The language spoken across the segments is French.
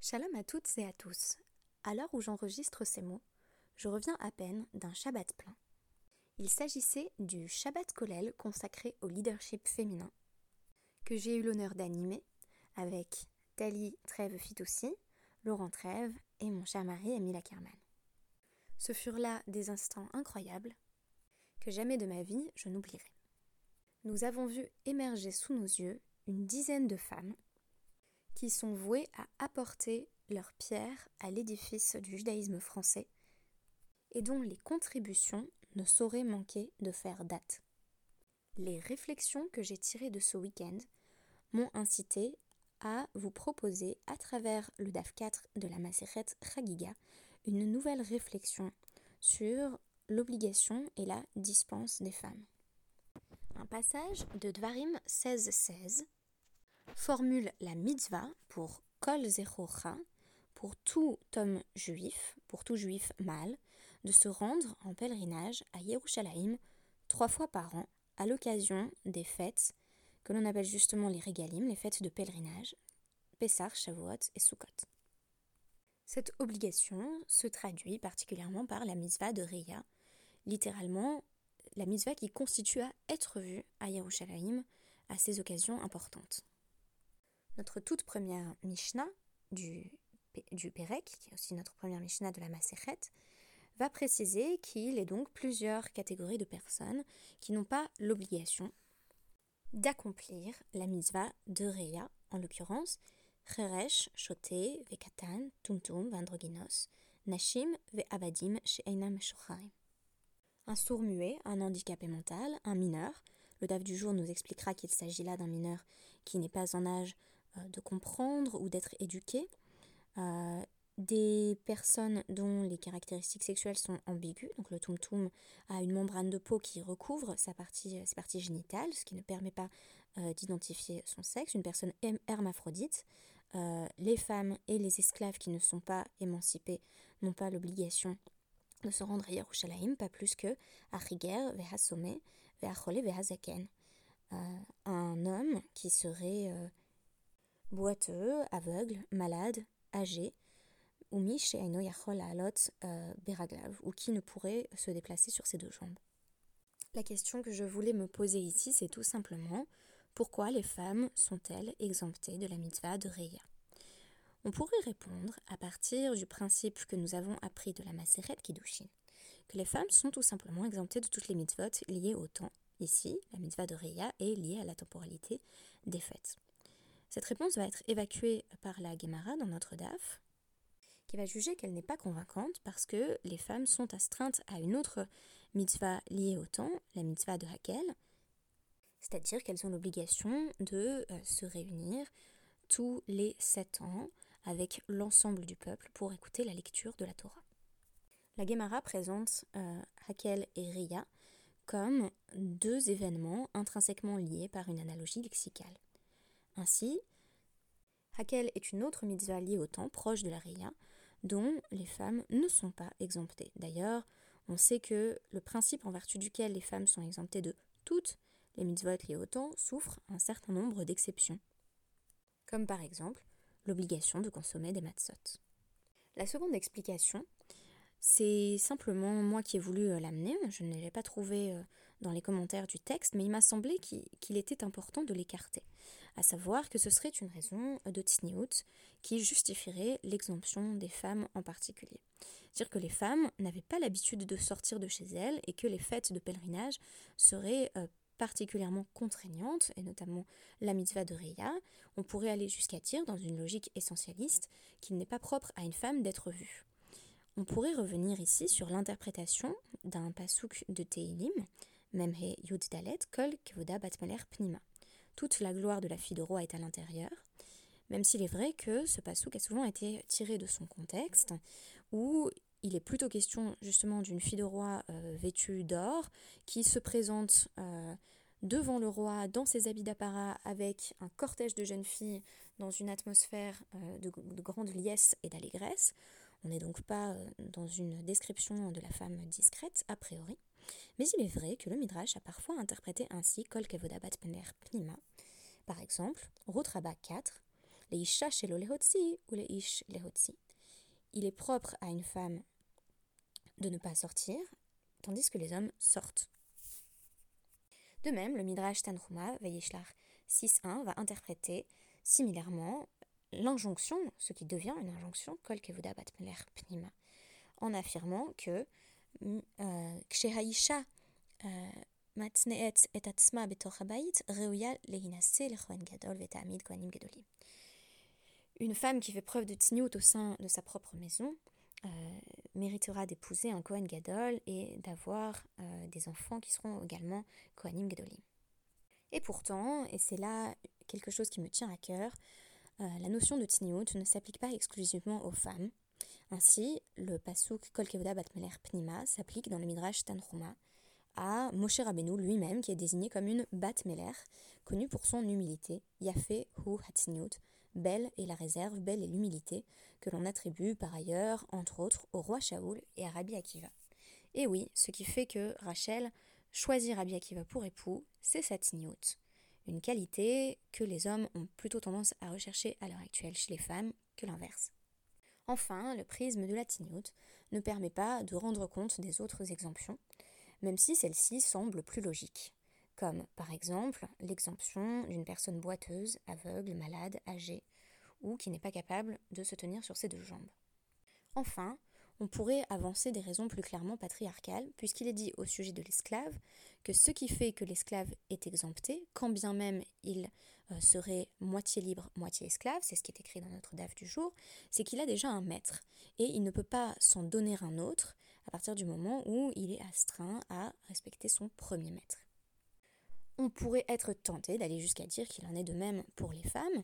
Shalom à toutes et à tous. À l'heure où j'enregistre ces mots, je reviens à peine d'un Shabbat plein. Il s'agissait du Shabbat Kollel consacré au leadership féminin, que j'ai eu l'honneur d'animer avec Tali Trève Fitoussi, Laurent Trève et mon cher mari Emile Ackerman. Ce furent là des instants incroyables que jamais de ma vie je n'oublierai. Nous avons vu émerger sous nos yeux une dizaine de femmes qui sont vouées à apporter leur pierre à l'édifice du judaïsme français et dont les contributions ne sauraient manquer de faire date. Les réflexions que j'ai tirées de ce week-end m'ont incité à vous proposer, à travers le DAF 4 de la Maseret Chagiga, une nouvelle réflexion sur l'obligation et la dispense des femmes. Un passage de Dvarim 16-16 formule la mitzvah pour Kol Zerocha, pour tout homme juif, pour tout juif mâle, de se rendre en pèlerinage à Yerushalayim trois fois par an à l'occasion des fêtes que l'on appelle justement les régalim, les fêtes de pèlerinage, Pessah, Shavuot et Sukkot. Cette obligation se traduit particulièrement par la mitzvah de Reya, littéralement la mitzvah qui constitue à être vue à Yerushalayim à ces occasions importantes. Notre toute première Mishnah du, du Perek, qui est aussi notre première Mishnah de la Masechet, va préciser qu'il est donc plusieurs catégories de personnes qui n'ont pas l'obligation d'accomplir la mitzvah de Reya, en l'occurrence Cheresh, Shoté, Vekatan, Tumtum, Vandroginos, Nashim, Ve'abadim, She'einam Shocharim. Un sourd-muet, un handicapé mental, un mineur. Le DAF du jour nous expliquera qu'il s'agit là d'un mineur qui n'est pas en âge de comprendre ou d'être éduqué, euh, des personnes dont les caractéristiques sexuelles sont ambiguës, donc le tum-tum a une membrane de peau qui recouvre sa partie, ses parties génitales, ce qui ne permet pas euh, d'identifier son sexe, une personne hermaphrodite. les femmes et les esclaves qui ne sont pas émancipés n'ont pas l'obligation de se rendre à Yerushalayim, pas plus que à Riger, Vehasome, Veachole, Vehazaken. un homme qui serait boiteux, aveugle, malade, âgé, ou euh, beraglav, ou qui ne pourrait se déplacer sur ses deux jambes. La question que je voulais me poser ici, c'est tout simplement pourquoi les femmes sont-elles exemptées de la mitzvah de Reya On pourrait répondre à partir du principe que nous avons appris de la Maseret Kiddushin, que les femmes sont tout simplement exemptées de toutes les mitzvot liées au temps. Ici, la mitzvah de Reya est liée à la temporalité des fêtes. Cette réponse va être évacuée par la Gemara dans notre DAF, qui va juger qu'elle n'est pas convaincante parce que les femmes sont astreintes à une autre mitzvah liée au temps, la mitzvah de Hakel, c'est-à-dire qu'elles ont l'obligation de euh, se réunir tous les sept ans avec l'ensemble du peuple pour écouter la lecture de la Torah. La Gemara présente euh, Hakel et Ria comme deux événements intrinsèquement liés par une analogie lexicale. Ainsi, Hakel est une autre mitzvah liée au temps, proche de la Ria, dont les femmes ne sont pas exemptées. D'ailleurs, on sait que le principe en vertu duquel les femmes sont exemptées de toutes les mitzvot liées au temps souffre un certain nombre d'exceptions, comme par exemple l'obligation de consommer des matzot. La seconde explication c'est simplement moi qui ai voulu euh, l'amener, je ne l'ai pas trouvé euh, dans les commentaires du texte, mais il m'a semblé qu'il était important de l'écarter, à savoir que ce serait une raison de tsniout qui justifierait l'exemption des femmes en particulier. Dire que les femmes n'avaient pas l'habitude de sortir de chez elles et que les fêtes de pèlerinage seraient euh, particulièrement contraignantes, et notamment la mitzvah de Reya, on pourrait aller jusqu'à dire, dans une logique essentialiste, qu'il n'est pas propre à une femme d'être vue. On pourrait revenir ici sur l'interprétation d'un pasouk de Teilim, Memhe Kol Batmeler Pnima. Toute la gloire de la fille de roi est à l'intérieur, même s'il est vrai que ce pasouk a souvent été tiré de son contexte, où il est plutôt question justement d'une fille de roi euh, vêtue d'or qui se présente euh, devant le roi dans ses habits d'apparat avec un cortège de jeunes filles dans une atmosphère euh, de grande liesse et d'allégresse. On n'est donc pas euh, dans une description de la femme discrète, a priori. Mais il est vrai que le Midrash a parfois interprété ainsi Kol Kevodabat Pener Pnima. Par exemple, Rotraba 4 les isha shelo lehotzi ou les ish lehotzi. Il est propre à une femme de ne pas sortir, tandis que les hommes sortent. De même, le Midrash Tanhuma, Vayishlach 6.1, va interpréter similairement l'injonction, ce qui devient une injonction, en affirmant que euh, Kshehaisha euh, gedolim. Une femme qui fait preuve de tzniut au sein de sa propre maison euh, méritera d'épouser un Kohen Gadol et d'avoir euh, des enfants qui seront également Kohanim Gadolim. Et pourtant, et c'est là quelque chose qui me tient à cœur, euh, la notion de Tzniut ne s'applique pas exclusivement aux femmes. Ainsi, le pasuk Kol Kevoda Batmeler Pnima s'applique dans le Midrash Tanchuma à Moshe Rabbeinu lui-même, qui est désigné comme une Batmeler, connue pour son humilité, Yafé Hu Hatzniut, belle est la réserve, belle est l'humilité, que l'on attribue par ailleurs, entre autres, au roi Shaoul et à Rabbi Akiva. Et oui, ce qui fait que Rachel choisit Rabbi Akiva pour époux, c'est sa une qualité que les hommes ont plutôt tendance à rechercher à l'heure actuelle chez les femmes que l'inverse. Enfin, le prisme de la tignout ne permet pas de rendre compte des autres exemptions, même si celle-ci semble plus logique comme par exemple l'exemption d'une personne boiteuse, aveugle, malade, âgée, ou qui n'est pas capable de se tenir sur ses deux jambes. Enfin, on pourrait avancer des raisons plus clairement patriarcales, puisqu'il est dit au sujet de l'esclave que ce qui fait que l'esclave est exempté, quand bien même il euh, serait moitié libre, moitié esclave, c'est ce qui est écrit dans notre DAF du jour, c'est qu'il a déjà un maître, et il ne peut pas s'en donner un autre à partir du moment où il est astreint à respecter son premier maître. On pourrait être tenté d'aller jusqu'à dire qu'il en est de même pour les femmes.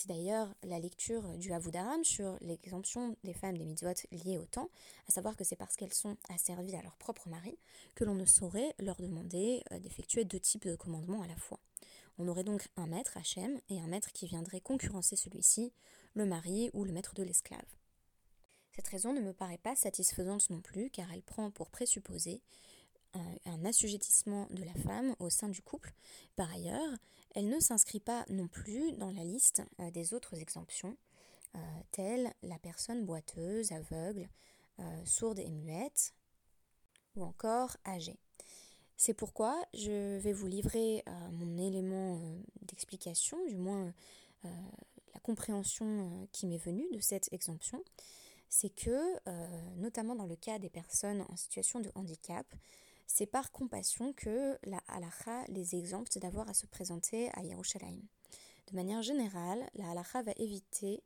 C'est d'ailleurs la lecture du Havudaram sur l'exemption des femmes des mitzvot liées au temps, à savoir que c'est parce qu'elles sont asservies à leur propre mari que l'on ne saurait leur demander euh, d'effectuer deux types de commandements à la fois. On aurait donc un maître, Hachem, et un maître qui viendrait concurrencer celui-ci, le mari ou le maître de l'esclave. Cette raison ne me paraît pas satisfaisante non plus, car elle prend pour présupposer un assujettissement de la femme au sein du couple. Par ailleurs, elle ne s'inscrit pas non plus dans la liste euh, des autres exemptions, euh, telles la personne boiteuse, aveugle, euh, sourde et muette, ou encore âgée. C'est pourquoi je vais vous livrer mon élément d'explication, du moins la compréhension qui m'est venue de cette exemption. C'est que, notamment dans le cas des personnes en situation de handicap, c'est par compassion que la halacha les exempte d'avoir à se présenter à Yerushalayim. De manière générale, la halacha va éviter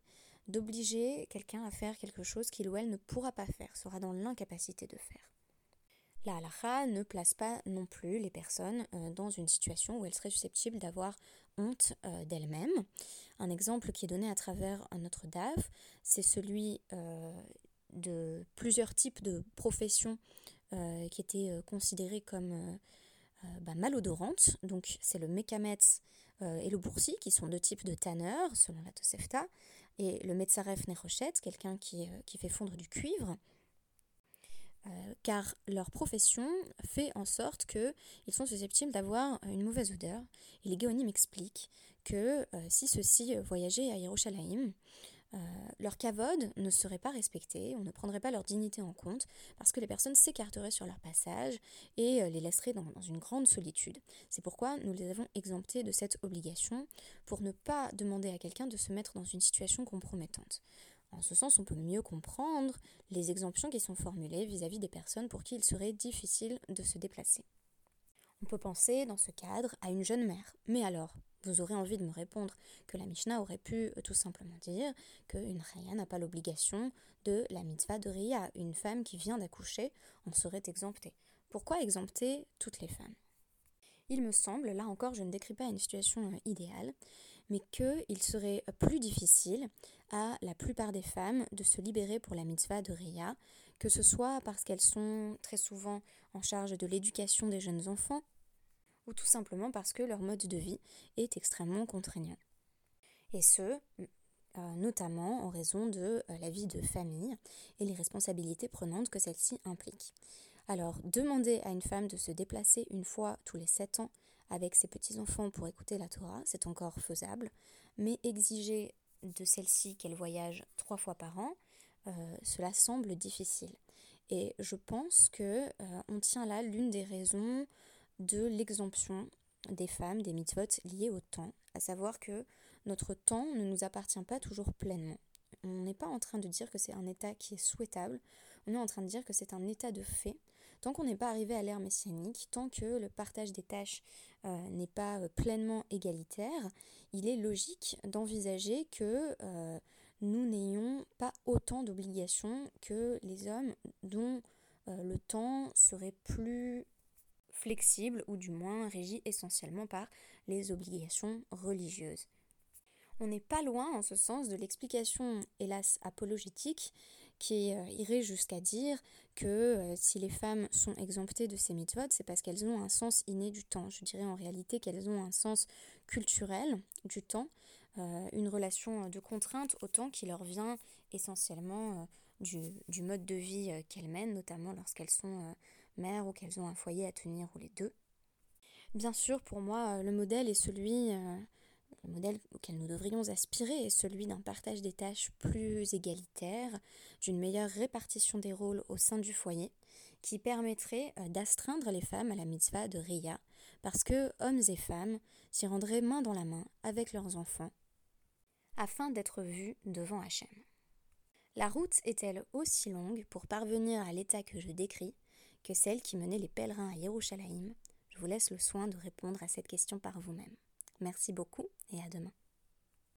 d'obliger quelqu'un à faire quelque chose qu'il ou elle ne pourra pas faire, sera dans l'incapacité de faire. La halacha ne place pas non plus les personnes euh, dans une situation où elles seraient susceptibles d'avoir honte euh, d'elles-mêmes. Un exemple qui est donné à travers notre DAF, c'est celui euh, de plusieurs types de professions euh, qui étaient euh, comme euh, bah, malodorantes. Donc c'est le Mekametz et le Boursi, qui sont deux types de tanneurs, selon la Tosefta, et le Metzaref Nerochet, quelqu'un qui, qui fait fondre du cuivre. car leur profession fait en sorte qu'ils sont susceptibles d'avoir une mauvaise odeur. Et les Géonim expliquent que si ceux-ci voyageaient à Yerushalayim, euh, leur cavode ne serait pas respecté, on ne prendrait pas leur dignité en compte, parce que les personnes s'écarteraient sur leur passage et euh, les laisseraient dans, une grande solitude. C'est pourquoi nous les avons exemptés de cette obligation pour ne pas demander à quelqu'un de se mettre dans une situation compromettante. En ce sens, on peut mieux comprendre les exemptions qui sont formulées vis à -vis des personnes pour qui il serait difficile de se déplacer. On peut penser, dans ce cadre, à une jeune mère. Mais alors, vous aurez envie de me répondre que la Mishnah aurait pu euh, tout simplement dire qu'une Raya n'a pas l'obligation de la mitzvah de Ria. Une femme qui vient d'accoucher en serait exemptée. Pourquoi exempter toutes les femmes? Il me semble, là encore je ne décris pas une situation euh, idéale, mais qu'il serait plus difficile à la plupart des femmes de se libérer pour la mitzvah de Ria, que ce soit parce qu'elles sont très souvent en charge de l'éducation des jeunes enfants, ou tout simplement parce que leur mode de vie est extrêmement contraignant. Et ce, euh, notamment en raison de euh, la vie de famille et les responsabilités prenantes que celle-ci implique. Alors, demander à une femme de se déplacer une fois tous les sept ans avec ses petits-enfants pour écouter la Torah, c'est encore faisable, mais exiger de celle-ci qu'elle voyage trois fois par an, cela semble difficile. Et je pense que on tient là l'une des raisons de l'exemption des femmes des mitzvot liées au temps, à savoir que notre temps ne nous appartient pas toujours pleinement. On n'est pas en train de dire que c'est un état qui est souhaitable, on est en train de dire que c'est un état de fait. Tant qu'on n'est pas arrivé à l'ère messianique, tant que le partage des tâches euh, n'est pas euh, pleinement égalitaire, il est logique d'envisager que euh, nous n'ayons pas autant d'obligations que les hommes dont le temps serait plus flexible ou du moins régi essentiellement par les obligations religieuses. On n'est pas loin en ce sens de l'explication, hélas, apologétique qui euh, irait jusqu'à dire que euh, si les femmes sont exemptées de ces mitzvot, c'est parce qu'elles ont un sens inné du temps. Je dirais en réalité qu'elles ont un sens culturel du temps, euh, une relation de contrainte au temps qui leur vient essentiellement du, mode de vie qu'elles mènent, notamment lorsqu'elles sont mères ou qu'elles ont un foyer à tenir ou les deux. Bien sûr, pour moi, le modèle est celui modèle auquel nous devrions aspirer est celui d'un partage des tâches plus égalitaire, d'une meilleure répartition des rôles au sein du foyer, qui permettrait euh, d'astreindre les femmes à la mitzvah de Ria, parce que hommes et femmes s'y rendraient main dans la main avec leurs enfants, afin d'être vus devant Hachem. La route est-elle aussi longue pour parvenir à l'état que je décris? Que celle qui menait les pèlerins à Yerushalayim Je vous laisse le soin de répondre à cette question par vous-même. Merci beaucoup et à demain.